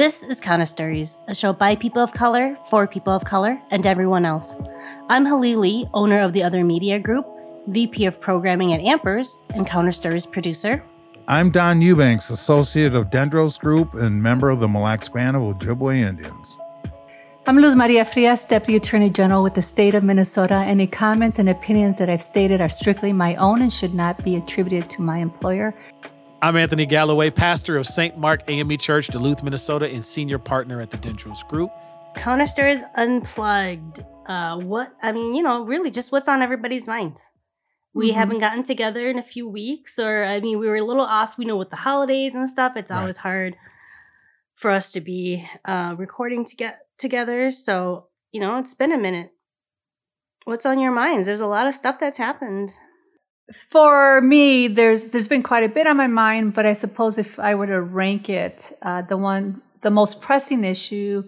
This is Counter Stories, a show by people of color, for people of color, and everyone else. I'm Hlee Lee, owner of the Other Media Group, VP of Programming at Ampers, and Counter Stories producer. I'm Don Eubanks, associate of Dendros Group and member of the Mille Lacs Band of Ojibwe Indians. I'm Luz Maria Frias, Deputy Attorney General with the state of Minnesota. Any comments and opinions that I've stated are strictly my own and should not be attributed to my employer. I'm Anthony Galloway, pastor of St. Mark AME Church, Duluth, Minnesota, and senior partner at the Dendros Group. Counter Stories Unplugged. Uh, what, I mean, you know, really just what's on everybody's mind. We Mhm. haven't gotten together in a few weeks, or I mean, we were a little off, we know, with the holidays and stuff. It's Right. always hard for us to be uh, recording to get together. So, you know, it's been a minute. What's on your minds? There's a lot of stuff that's happened. For me, there's there's been quite a bit on my mind, but I suppose if I were to rank it, uh, the one the most pressing issue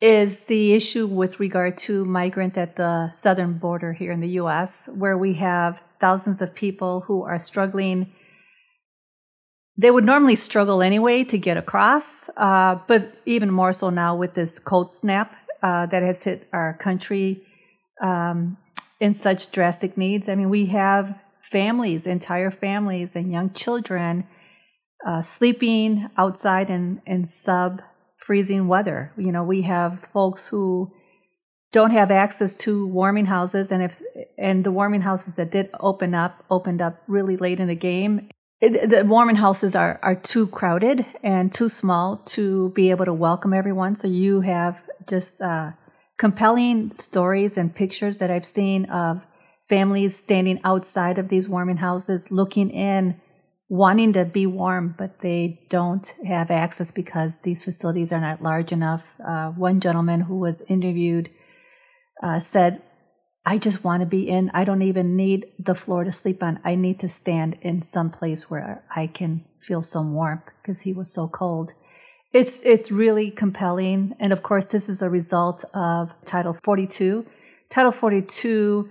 is the issue with regard to migrants at the southern border here in the U.S., where we have thousands of people who are struggling. They would normally struggle anyway to get across, uh, but even more so now with this cold snap uh, that has hit our country um, in such drastic needs. I mean, we have families, entire families, and young children uh, sleeping outside in, in sub freezing weather. You know, we have folks who don't have access to warming houses, and if and the warming houses that did open up opened up really late in the game. It, the warming houses are are too crowded and too small to be able to welcome everyone. So you have just uh, compelling stories and pictures that I've seen of families standing outside of these warming houses, looking in, wanting to be warm, but they don't have access because these facilities are not large enough. Uh, one gentleman who was interviewed uh, said, I just want to be in. I don't even need the floor to sleep on. I need to stand in some place where I can feel some warmth because he was so cold. It's it's really compelling, and of course, this is a result of Title 42. Title 42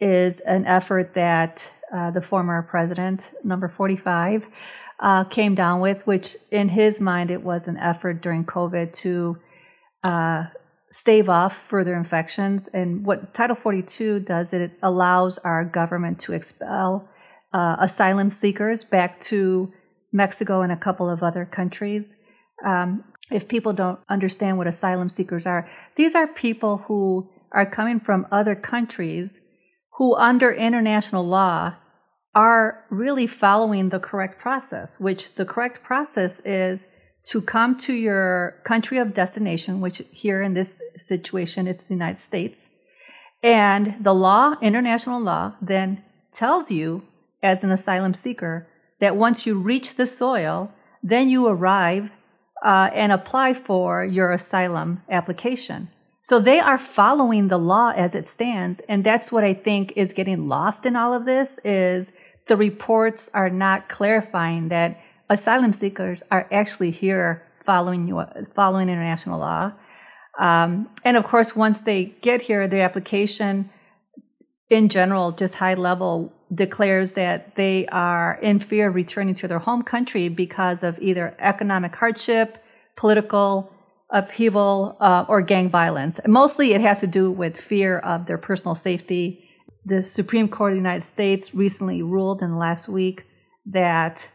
is an effort that uh, the former president, number 45, uh, came down with, which in his mind it was an effort during COVID to uh, stave off further infections. And what Title 42 does, it allows our government to expel uh, asylum seekers back to Mexico and a couple of other countries. Um, if people don't understand what asylum seekers are, these are people who are coming from other countries who, under international law, are really following the correct process, which the correct process is to come to your country of destination, which here in this situation, it's the United States. And the law, international law, then tells you as an asylum seeker that once you reach the soil, then you arrive uh, and apply for your asylum application. So they are following the law as it stands, and that's what I think is getting lost in all of this is the reports are not clarifying that asylum seekers are actually here following following international law. Um, and of course, once they get here, their application in general, just high level, declares that they are in fear of returning to their home country because of either economic hardship, political upheaval, uh, or gang violence. Mostly it has to do with fear of their personal safety. The Supreme Court of the United States recently ruled in the last week that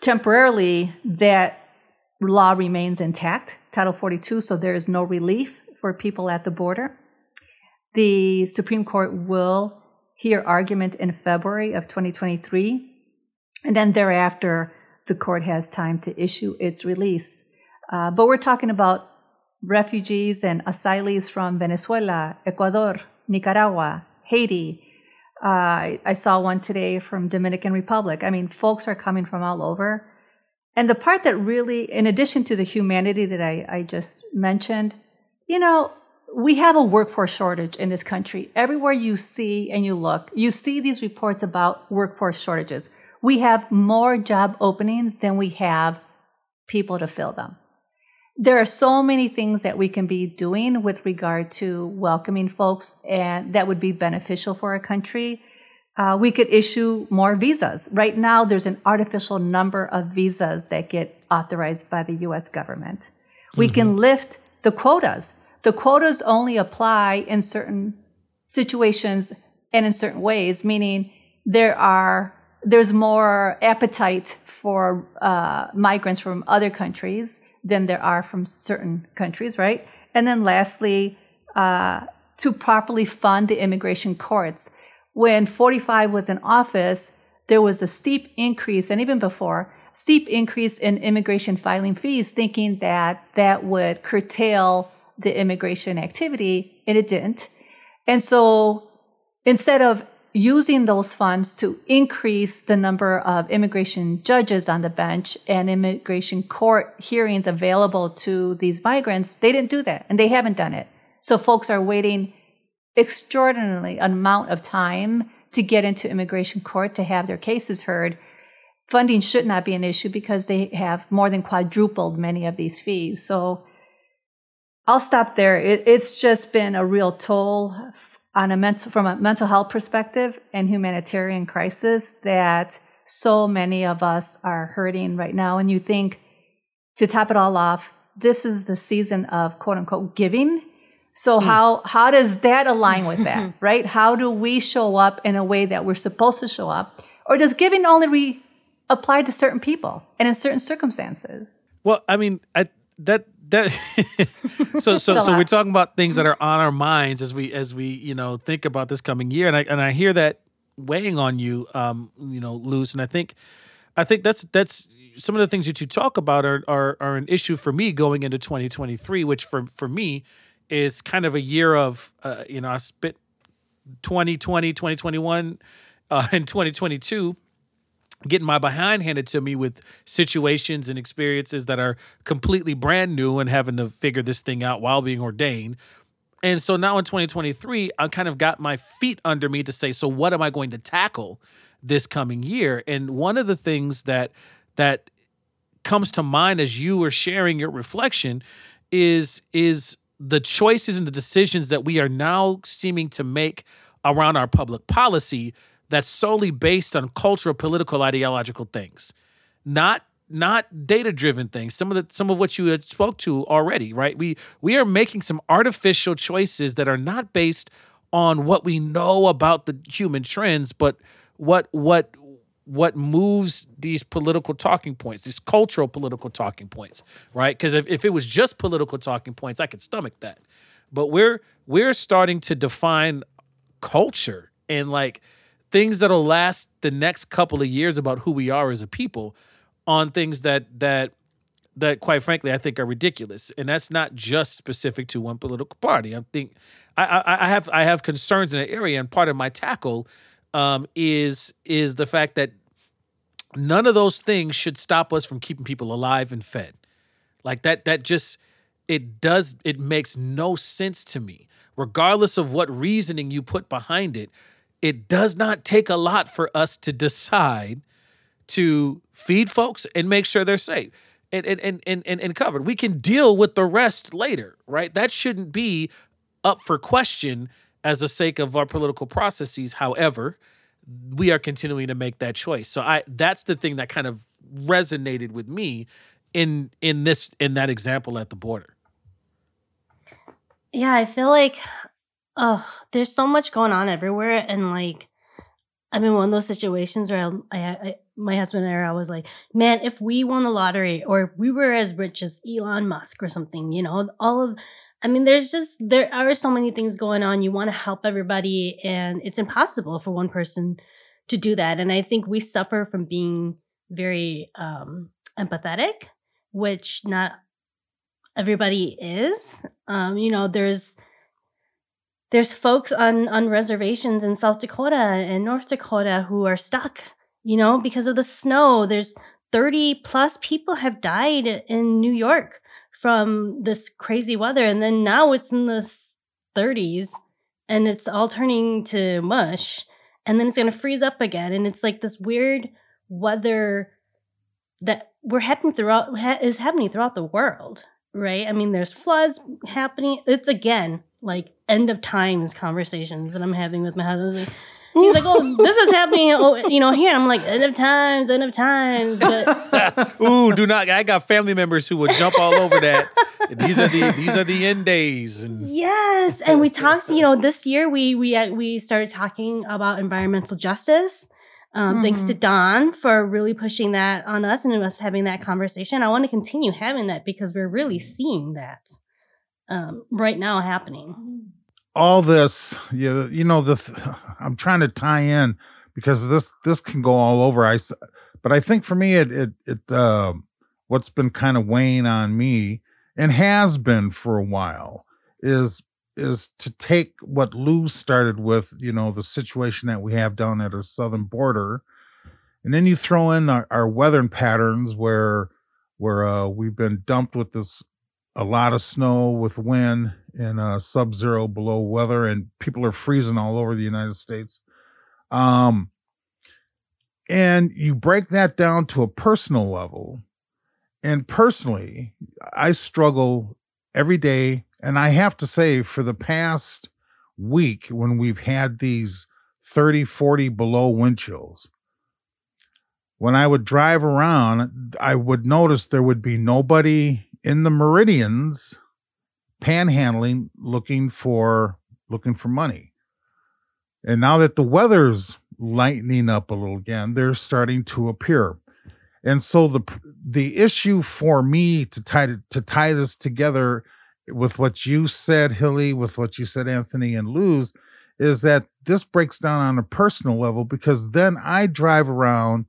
temporarily that law remains intact, Title 42, so there is no relief for people at the border. The Supreme Court will hear argument in February of 2023, and then thereafter, the court has time to issue its release. Uh, but we're talking about refugees and asylees from Venezuela, Ecuador, Nicaragua, Haiti. Uh, I, saw one today from Dominican Republic. I mean, folks are coming from all over. And the part that really, in addition to the humanity that I, I just mentioned, you know, we have a workforce shortage in this country. Everywhere you see and you look, you see these reports about workforce shortages. We have more job openings than we have people to fill them. There are so many things that we can be doing with regard to welcoming folks and that would be beneficial for our country. Uh, we could issue more visas. Right now, there's an artificial number of visas that get authorized by the US government. We can lift the quotas. The quotas only apply in certain situations and in certain ways, meaning there are there's more appetite for uh, migrants from other countries than there are from certain countries, right? And then lastly, uh, to properly fund the immigration courts. When 45 was in office, there was a steep increase, and even before, steep increase in immigration filing fees, thinking that that would curtail the immigration activity, and it didn't. And so instead of using those funds to increase the number of immigration judges on the bench and immigration court hearings available to these migrants, they didn't do that and they haven't done it. So folks are waiting extraordinarily amount of time to get into immigration court to have their cases heard. Funding should not be an issue because they have more than quadrupled many of these fees. So I'll stop there. It, it's just been a real toll on a mental, from a mental health perspective and humanitarian crisis that so many of us are hurting right now. And you think, to top it all off, this is the season of quote unquote giving. So mm. how how does that align with that, right? How do we show up in a way that we're supposed to show up, or does giving only re- apply to certain people and in certain circumstances? Well, I mean, I, that that so so so we're talking about things that are on our minds as we as we you know think about this coming year. And I and I hear that weighing on you um you know Luz and I think I think that's that's some of the things that you talk about are are are an issue for me going into 2023 which for for me is kind of a year of uh, you know I spit 2020 2021 uh, and 2022 getting my behind handed to me with situations and experiences that are completely brand new and having to figure this thing out while being ordained. And so now in 2023, I kind of got my feet under me to say, so what am I going to tackle this coming year? And one of the things that that comes to mind as you were sharing your reflection is is the choices and the decisions that we are now seeming to make around our public policy that's solely based on cultural, political, ideological things, not not data driven things. Some of the some of what you had spoke to already, right? We we are making some artificial choices that are not based on what we know about the human trends, but what what what moves these political talking points, these cultural political talking points, right? Because if, if it was just political talking points, I could stomach that. But we're we're starting to define culture and like things that'll last the next couple of years about who we are as a people on things that that that quite frankly I think are ridiculous. And that's not just specific to one political party. I think I, I, I have I have concerns in that area, and part of my tackle um, is is the fact that none of those things should stop us from keeping people alive and fed. Like that that just it does it makes no sense to me regardless of what reasoning you put behind it it does not take a lot for us to decide to feed folks and make sure they're safe and, and, and, and, and covered. We can deal with the rest later, right? That shouldn't be up for question as the sake of our political processes. However, we are continuing to make that choice. So I that's the thing that kind of resonated with me in in this in that example at the border. Yeah, I feel like oh, there's so much going on everywhere, and like, I'm in one of those situations where I, I, my husband and I was like, man, if we won the lottery, or if we were as rich as Elon Musk or something, you know, all of, I mean, there's just there are so many things going on. You want to help everybody, and it's impossible for one person to do that. And I think we suffer from being very um, empathetic, which not everybody is. Um, you know, there's there's folks on on reservations in South Dakota and North Dakota who are stuck, you know, because of the snow. There's 30 plus people have died in New York from this crazy weather and then now it's in the 30s and it's all turning to mush and then it's going to freeze up again and it's like this weird weather that we're happening throughout ha- is happening throughout the world right i mean there's floods happening it's again like end of times conversations that I'm having with my husband. Like, He's like, oh, this is happening, oh, you know, here. And I'm like, end of times, end of times. But ooh, do not. I got family members who will jump all over that. These are the these are the end days. And yes, and we talked. You know, this year we we uh, we started talking about environmental justice. Um, mm-hmm. Thanks to mm-hmm. Don for really pushing that on us and us having that conversation. I want to continue having that because we're really seeing that um, right now happening. All this, you, you know, the I'm trying to tie in because this this can go all over. I, but I think for me, it it it uh, what's been kind of weighing on me and has been for a while is is to take what Lou started with, you know, the situation that we have down at our southern border, and then you throw in our, our weather patterns where where uh, we've been dumped with this a lot of snow with wind and uh, sub-zero below weather, and people are freezing all over the United States. Um, and you break that down to a personal level, and personally, I struggle every day, and I have to say, for the past week, when we've had these 30, 40 below wind chills, when I would drive around, I would notice there would be nobody in the meridians panhandling looking for looking for money. And now that the weather's lightening up a little again they're starting to appear. And so the the issue for me to tie to, to tie this together with what you said hilly with what you said anthony and luz is that this breaks down on a personal level because then i drive around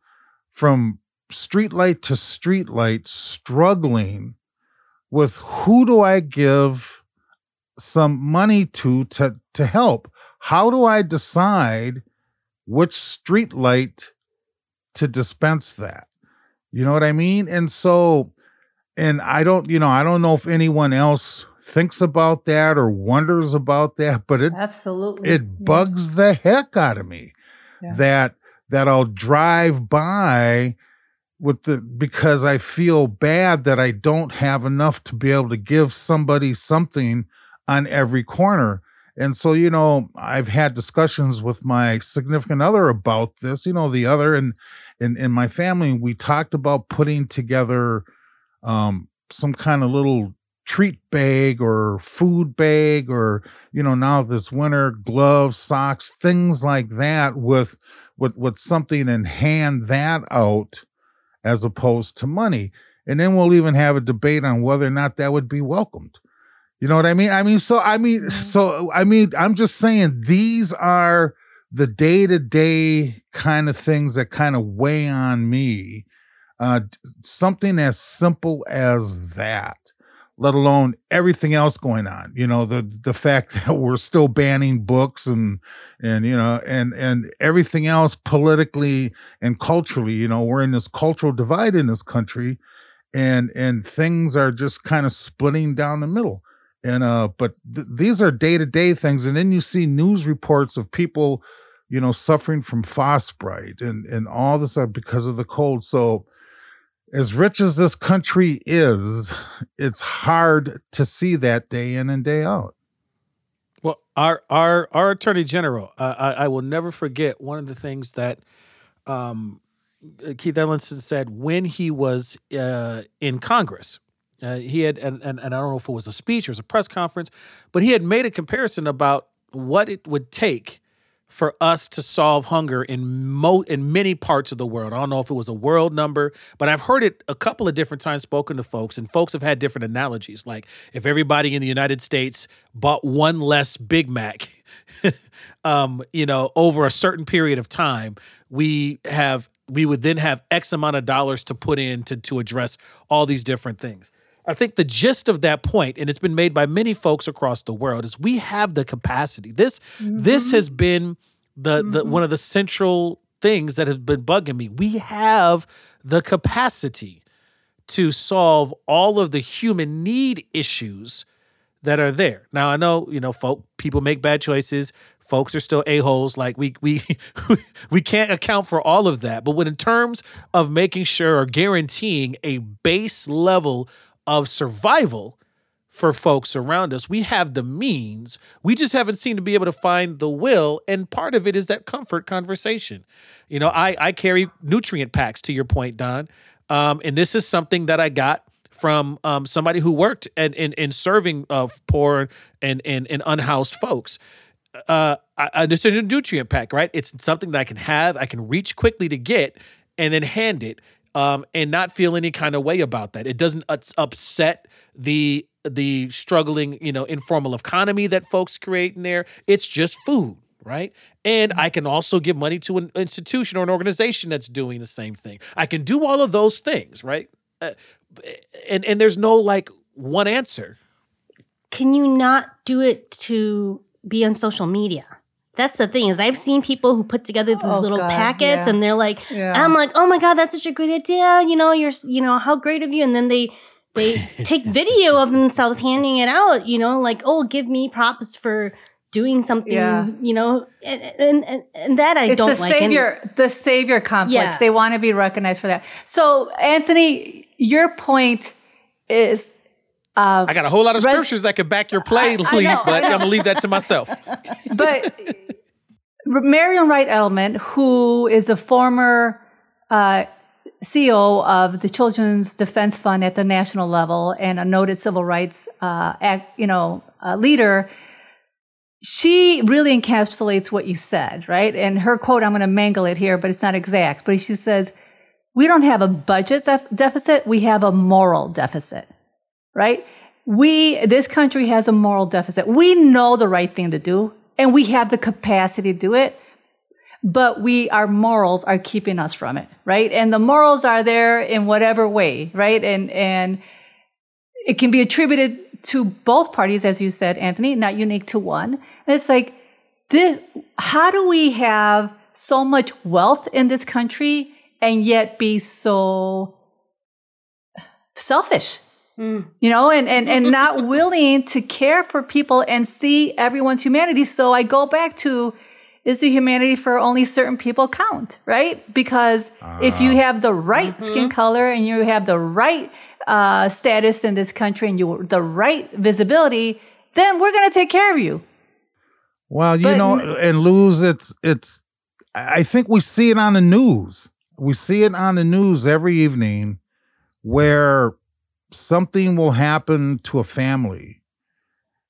from street light to street light struggling with who do I give some money to to to help? How do I decide which street light to dispense that? You know what I mean? And so and I don't, you know, I don't know if anyone else thinks about that or wonders about that, but it absolutely it bugs yeah. the heck out of me yeah. that that I'll drive by with the because I feel bad that I don't have enough to be able to give somebody something on every corner. And so, you know, I've had discussions with my significant other about this, you know, the other and in in my family, we talked about putting together um some kind of little treat bag or food bag or you know now this winter gloves socks things like that with with with something and hand that out as opposed to money. And then we'll even have a debate on whether or not that would be welcomed. You know what I mean? I mean, so I mean, mm-hmm. so I mean, I'm just saying these are the day to day kind of things that kind of weigh on me. Uh, something as simple as that let alone everything else going on. You know, the the fact that we're still banning books and and you know and and everything else politically and culturally. You know, we're in this cultural divide in this country, and and things are just kind of splitting down the middle. And uh, but th- these are day to day things, and then you see news reports of people, you know, suffering from frostbite and and all this because of the cold. So as rich as this country is, it's hard to see that day in and day out. Well, our our our attorney general, I, I will never forget one of the things that um, Keith Ellison said when he was uh, in Congress. Uh, he had, and, and, and I don't know if it was a speech or it was a press conference, but he had made a comparison about what it would take for us to solve hunger in mo in many parts of the world. I don't know if it was a world number, but I've heard it a couple of different times spoken to folks, and folks have had different analogies. Like if everybody in the United States bought one less Big Mac, um, you know, over a certain period of time, we have we would then have X amount of dollars to put in to to address all these different things. I think the gist of that point, and it's been made by many folks across the world, is we have the capacity. This mm-hmm. this has been the mm-hmm. the one of the central things that has been bugging me. We have the capacity to solve all of the human need issues that are there. Now I know, you know, folk people make bad choices. Folks are still a-holes. Like we we we can't account for all of that. But when in terms of making sure or guaranteeing a base level of survival for folks around us. We have the means. We just haven't seemed to be able to find the will. And part of it is that comfort conversation. You know, I, I carry nutrient packs to your point, Don. Um, and this is something that I got from um, somebody who worked in, in, in serving of poor and, and, and unhoused folks. Uh, I, I just a nutrient pack, right? It's something that I can have, I can reach quickly to get, and then hand it, um, and not feel any kind of way about that. It doesn't upset the the struggling, you know, informal economy that folks create in there. It's just food, right? And I can also give money to an institution or an organization that's doing the same thing. I can do all of those things, right? Uh, and and there's no like one answer. Can you not do it to be on social media? That's the thing is I've seen people who put together these oh, little God, packets yeah. and they're like, yeah. I'm like, oh my God, that's such a great idea. You know, you're, you know, how great of you. And then they they take video of themselves handing it out, you know, like, oh, give me props for doing something, yeah. you know, and, and, and that I it's don't the like. Savior, and, the savior complex. They want to be recognized for that. So, Anthony, your point is. Uh, I got a whole lot of res- scriptures that could back your play, I, I know, but I'm gonna leave that to myself. But Marian Wright Edelman, who is a former uh, CEO of the Children's Defense Fund at the national level and a noted civil rights uh, act, you know, uh, leader, she really encapsulates what you said, right? And her quote, I'm going to mangle it here, but it's not exact. But she says, "We don't have a budget def- deficit; we have a moral deficit, right? We, this country has a moral deficit. We know the right thing to do, and we have the capacity to do it." but we, our morals are keeping us from it, right? And the morals are there in whatever way, right? And, and it can be attributed to both parties, as you said, Anthony, not unique to one. And it's like, this, how do we have so much wealth in this country and yet be so selfish? Mm. You know, and, and, and not willing to care for people and see everyone's humanity. So I go back to, is the humanity for only certain people count, right? Because uh, if you ah. have the right mm-hmm. skin color and you have the right uh, status in this country and you the right visibility, then we're going to take care of you. Well, you but, know, and Luz it's it's. I think we see it on the news. We see it on the news every evening, where something will happen to a family,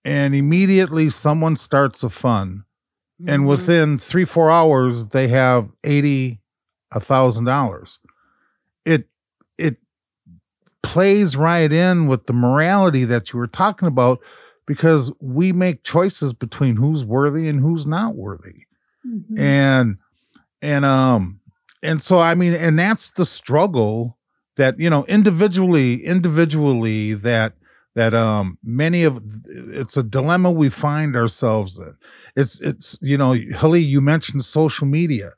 and immediately someone starts a fund mm-hmm. and within three four hours they have eighty a thousand dollars. It it plays right in with the morality that you were talking about because we make choices between who's worthy and who's not worthy. Mm-hmm. And and um and so I mean and that's the struggle that you know individually individually that that um many of it's a dilemma we find ourselves in it's it's you know, Hlee, you mentioned social media.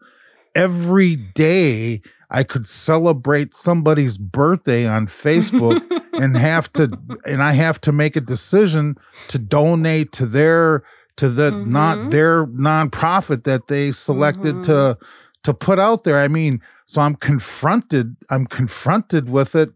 Every day I could celebrate somebody's birthday on Facebook and have to and I have to make a decision to donate to their to the mm-hmm. not their nonprofit that they selected mm-hmm. to to put out there. I mean, so I'm confronted I'm confronted with it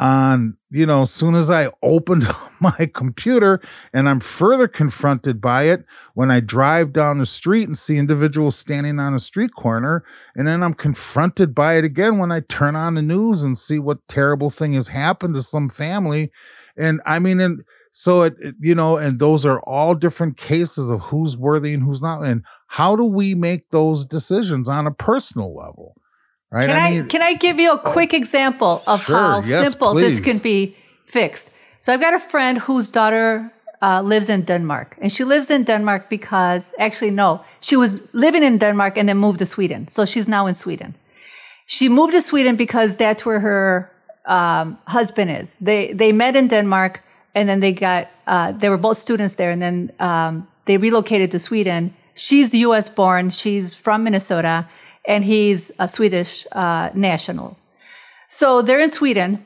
on you know as soon as i opened my computer and i'm further confronted by it when i drive down the street and see individuals standing on a street corner and then i'm confronted by it again when i turn on the news and see what terrible thing has happened to some family and i mean and so it, it you know and those are all different cases of who's worthy and who's not and how do we make those decisions on a personal level Right? Can I, I mean, can I give you a quick example of sure, how yes, simple please. this can be fixed? So I've got a friend whose daughter uh, lives in Denmark, and she lives in Denmark because actually no, she was living in Denmark and then moved to Sweden. So she's now in Sweden. She moved to Sweden because that's where her um, husband is. They they met in Denmark, and then they got uh, they were both students there, and then um, they relocated to Sweden. She's U.S. born. She's from Minnesota and he's a Swedish uh, national. So they're in Sweden,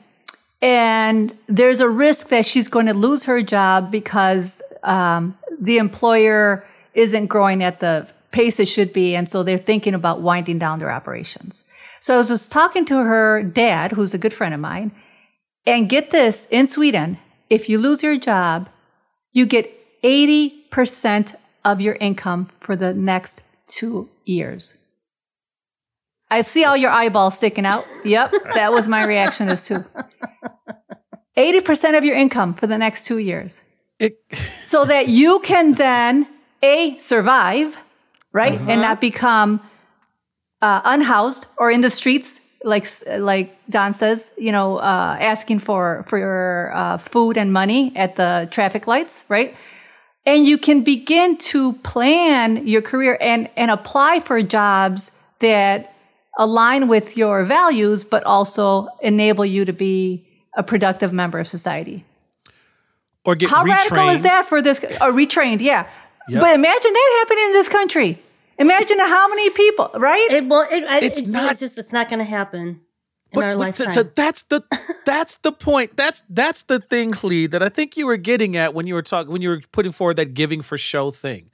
and there's a risk that she's going to lose her job because um, the employer isn't growing at the pace it should be, and so they're thinking about winding down their operations. So I was talking to her dad, who's a good friend of mine, and get this in Sweden, if you lose your job, you get 80% of your income for the next two years. I see all your eyeballs sticking out. Yep, that was my reaction as too. 80% of your income for the next two years. It- so that you can then, A, survive, right? Uh-huh. And not become uh, unhoused or in the streets, like, like Don says, you know, uh, asking for, for your uh, food and money at the traffic lights, right? And you can begin to plan your career and, and apply for jobs that align with your values, but also enable you to be a productive member of society. Or get How retrained. radical is that for this? Or retrained, yeah. Yep. But imagine that happening in this country. Imagine how many people, right? It, well, it, it's, it, not, it's just it's not going to happen in but, our lifetime. So that's the that's the point. That's that's the thing, Lee, that I think you were getting at when you were talking when you were putting forward that giving for show thing.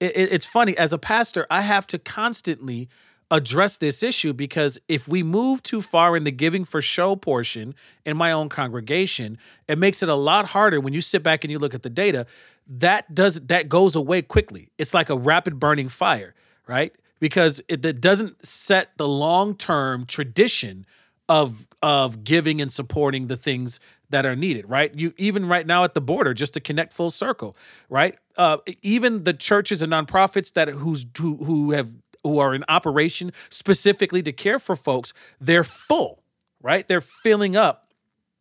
It, it, it's funny as a pastor, I have to constantly address this issue because if we move too far in the giving for show portion in my own congregation, it makes it a lot harder when you sit back and you look at the data. That does that goes away quickly. It's like a rapid burning fire, right? Because it, it doesn't set the long term tradition of of giving and supporting the things that are needed, right? You even right now at the border, just to connect full circle, right? Uh, even the churches and nonprofits that who's who, who have who are in operation specifically to care for folks, they're full, right? They're filling up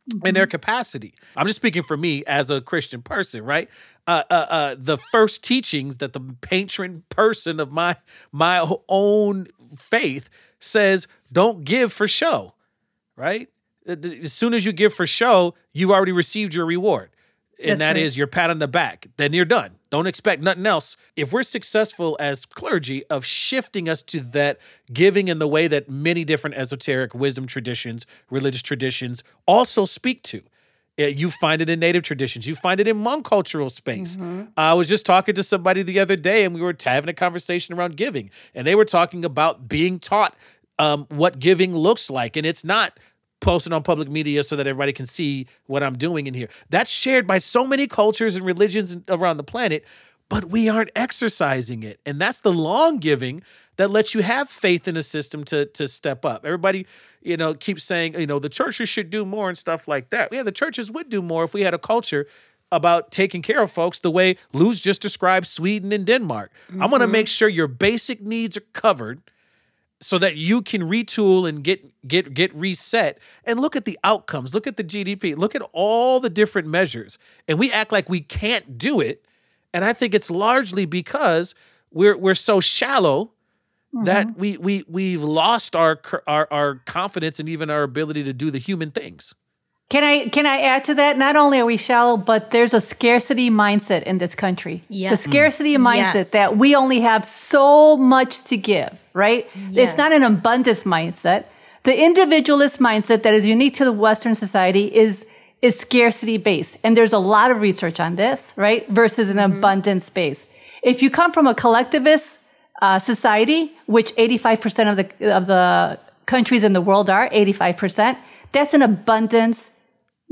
mm-hmm. in their mm-hmm. capacity. I'm just speaking for me as a Christian person, right? Uh, uh, uh, the first teachings that the patron person of my my own faith says, don't give for show right? As soon as you give for show, you've already received your reward. And That's that right. is your pat on the back. Then you're done. Don't expect nothing else. If we're successful as clergy of shifting us to that giving in the way that many different esoteric wisdom traditions, religious traditions also speak to, you find it in native traditions. You find it in Hmong cultural space. Mm-hmm. I was just talking to somebody the other day, and we were having a conversation around giving, and they were talking about being taught um, what giving looks like. And it's not posted on public media so that everybody can see what I'm doing in here. That's shared by so many cultures and religions around the planet, but we aren't exercising it. And that's the long giving that lets you have faith in a system to to step up. Everybody, you know, keeps saying, you know, the churches should do more and stuff like that. Yeah, the churches would do more if we had a culture about taking care of folks the way Luz just described Sweden and Denmark. Mm-hmm. I want to make sure your basic needs are covered so that you can retool and get get get reset. And look at the outcomes. Look at the gdp look at all the different measures. And we act like we can't do it. And i think it's largely because we're we're so shallow mm-hmm. that we we we've lost our, our our confidence and even our ability to do the human things can I can I add to that? Not only are we shallow, but there's a scarcity mindset in this country. Yes. The scarcity mindset yes. that we only have so much to give, right? Yes. It's not an abundance mindset. The individualist mindset that is unique to the Western society is is scarcity based. And there's a lot of research on this, right? Versus an mm-hmm. abundance base. If you come from a collectivist uh, society, which 85% of the of the countries in the world are, 85%, that's an abundance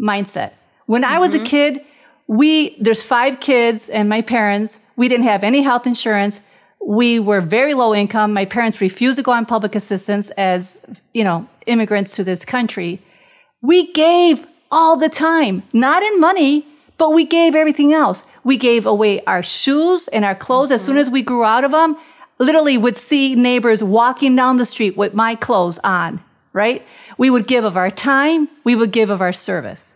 mindset. When mm-hmm. I was a mm-hmm. kid, we, there's five kids and my parents, we didn't have any health insurance. We were very low income. My parents refused to go on public assistance as, you know, immigrants to this country. We gave all the time, not in money, but we gave everything else. We gave away our shoes and our clothes mm-hmm. as soon mm-hmm. as we grew out of them. Literally would see neighbors walking down the street with my clothes on, right? We would give of our time. We would give of our service.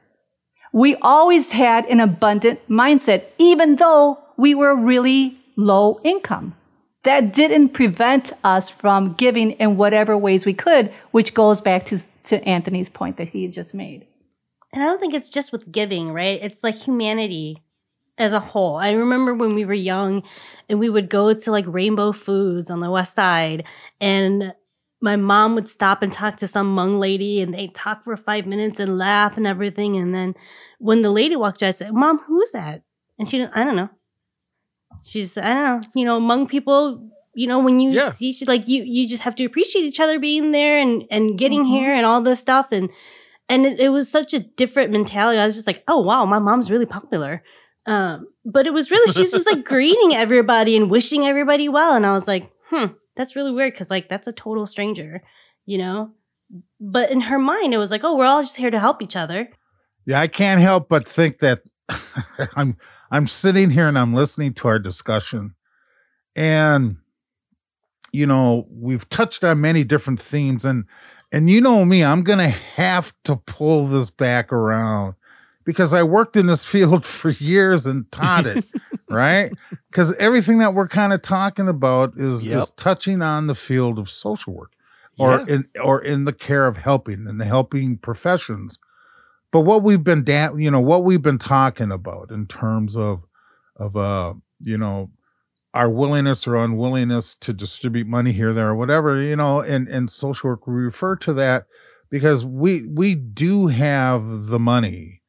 We always had an abundant mindset, even though we were really low income. That didn't prevent us from giving in whatever ways we could, which goes back to, to Anthony's point that he just made. And I don't think it's just with giving, right? It's like humanity as a whole. I remember when we were young and we would go to like Rainbow Foods on the west side and my mom would stop and talk to some Hmong lady and they'd talk for five minutes and laugh and everything. And then when the lady walked by, I said, Mom, who's that? And she, I don't know. She's, I don't know. You know, Hmong people, you know, when you yeah. see, like you, you just have to appreciate each other being there and, and getting mm-hmm. here and all this stuff. And, and it, it was such a different mentality. I was just like, oh, wow, my mom's really popular Um, but it was really she's just like greeting everybody and wishing everybody well, and I was like, hmm, that's really weird because like that's a total stranger, you know. But in her mind, it was like, oh, we're all just here to help each other. Yeah, I can't help but think that I'm I'm sitting here and I'm listening to our discussion, and you know we've touched on many different themes, and and you know me, I'm gonna have to pull this back around because I worked in this field for years and taught it, right? Because everything that we're kind of talking about is Yep. is touching on the field of social work or Yeah. in or in the care of helping in the helping professions. But what we've been da- you know what we've been talking about in terms of of uh you know our willingness or unwillingness to distribute money here there or whatever you know in in social work we refer to that because we we do have the money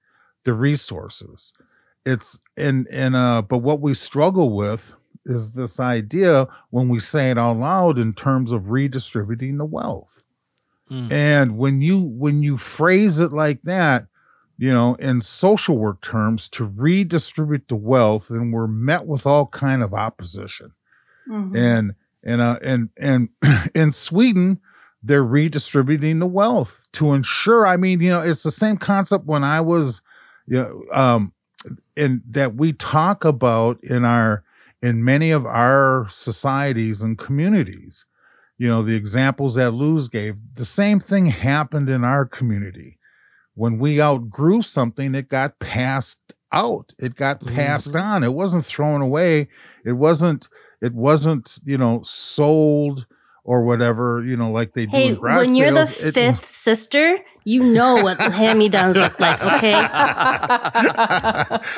the resources it's and and uh but what we struggle with is this idea when we say it out loud in terms of redistributing the wealth Mm. and when you when you phrase it like that you know in social work terms to redistribute the wealth and we're met with all kind of opposition Mhm. and and uh, and and in Sweden they're redistributing the wealth to ensure I mean you know it's the same concept when I was you know um in that we talk about in our in many of our societies and communities. You know the examples that Luz gave the same thing happened in our community. When we outgrew something it got passed out. It got passed Mhm. on. It wasn't thrown away. It wasn't it wasn't you know sold or whatever you know like they do Hey, in garage when you're the. It- fifth sister, you know what hand me downs look like, okay?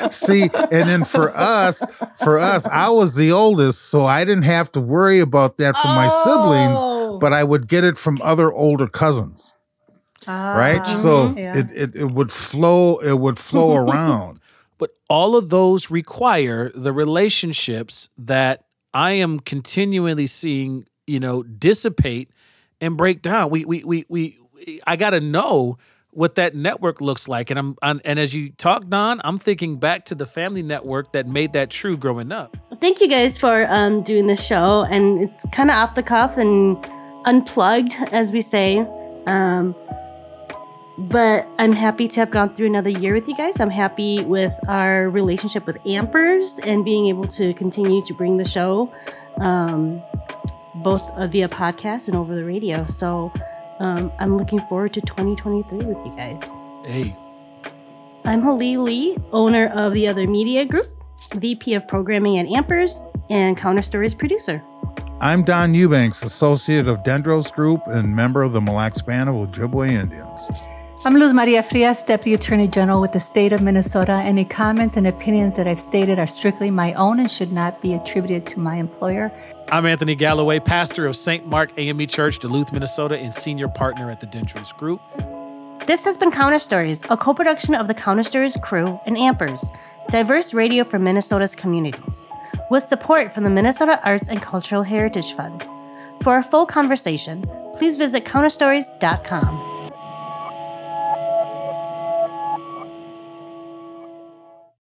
See, and then for us, for us, I was the oldest, so I didn't have to worry about that from my siblings, Oh. but I would get it from other older cousins, right? Ah, so yeah. it, it it would flow, it would flow around. But all of those require the relationships that I am continually seeing, you know, dissipate and break down. We we we we I got to know what that network looks like. And I'm, I'm and as you talk, Don, I'm thinking back to the family network that made that true growing up. Thank you guys for um, doing this show, and it's kind of off the cuff and unplugged, as we say. Um, but I'm happy to have gone through another year with you guys. I'm happy with our relationship with Ampers and being able to continue to bring the show, um, both uh, via podcast and over the radio. So um, I'm looking forward to 2023 with you guys. Hey, I'm Hlee Lee, owner of the Other Media Group, VP of Programming at Ampers, and Counter Stories producer. I'm Don Eubanks, associate of Dendros Group and member of the Mille Lacs Band of Ojibwe Indians. I'm Luz Maria Frias, Deputy Attorney General with the state of Minnesota. Any comments and opinions that I've stated are strictly my own and should not be attributed to my employer. I'm Anthony Galloway, pastor of St. Mark AME Church, Duluth, Minnesota, and senior partner at the Dendros Group. This has been Counter Stories, a co production of the Counter Stories crew and Ampers, diverse radio for Minnesota's communities, with support from the Minnesota Arts and Cultural Heritage Fund. For a full conversation, please visit counterstories.com.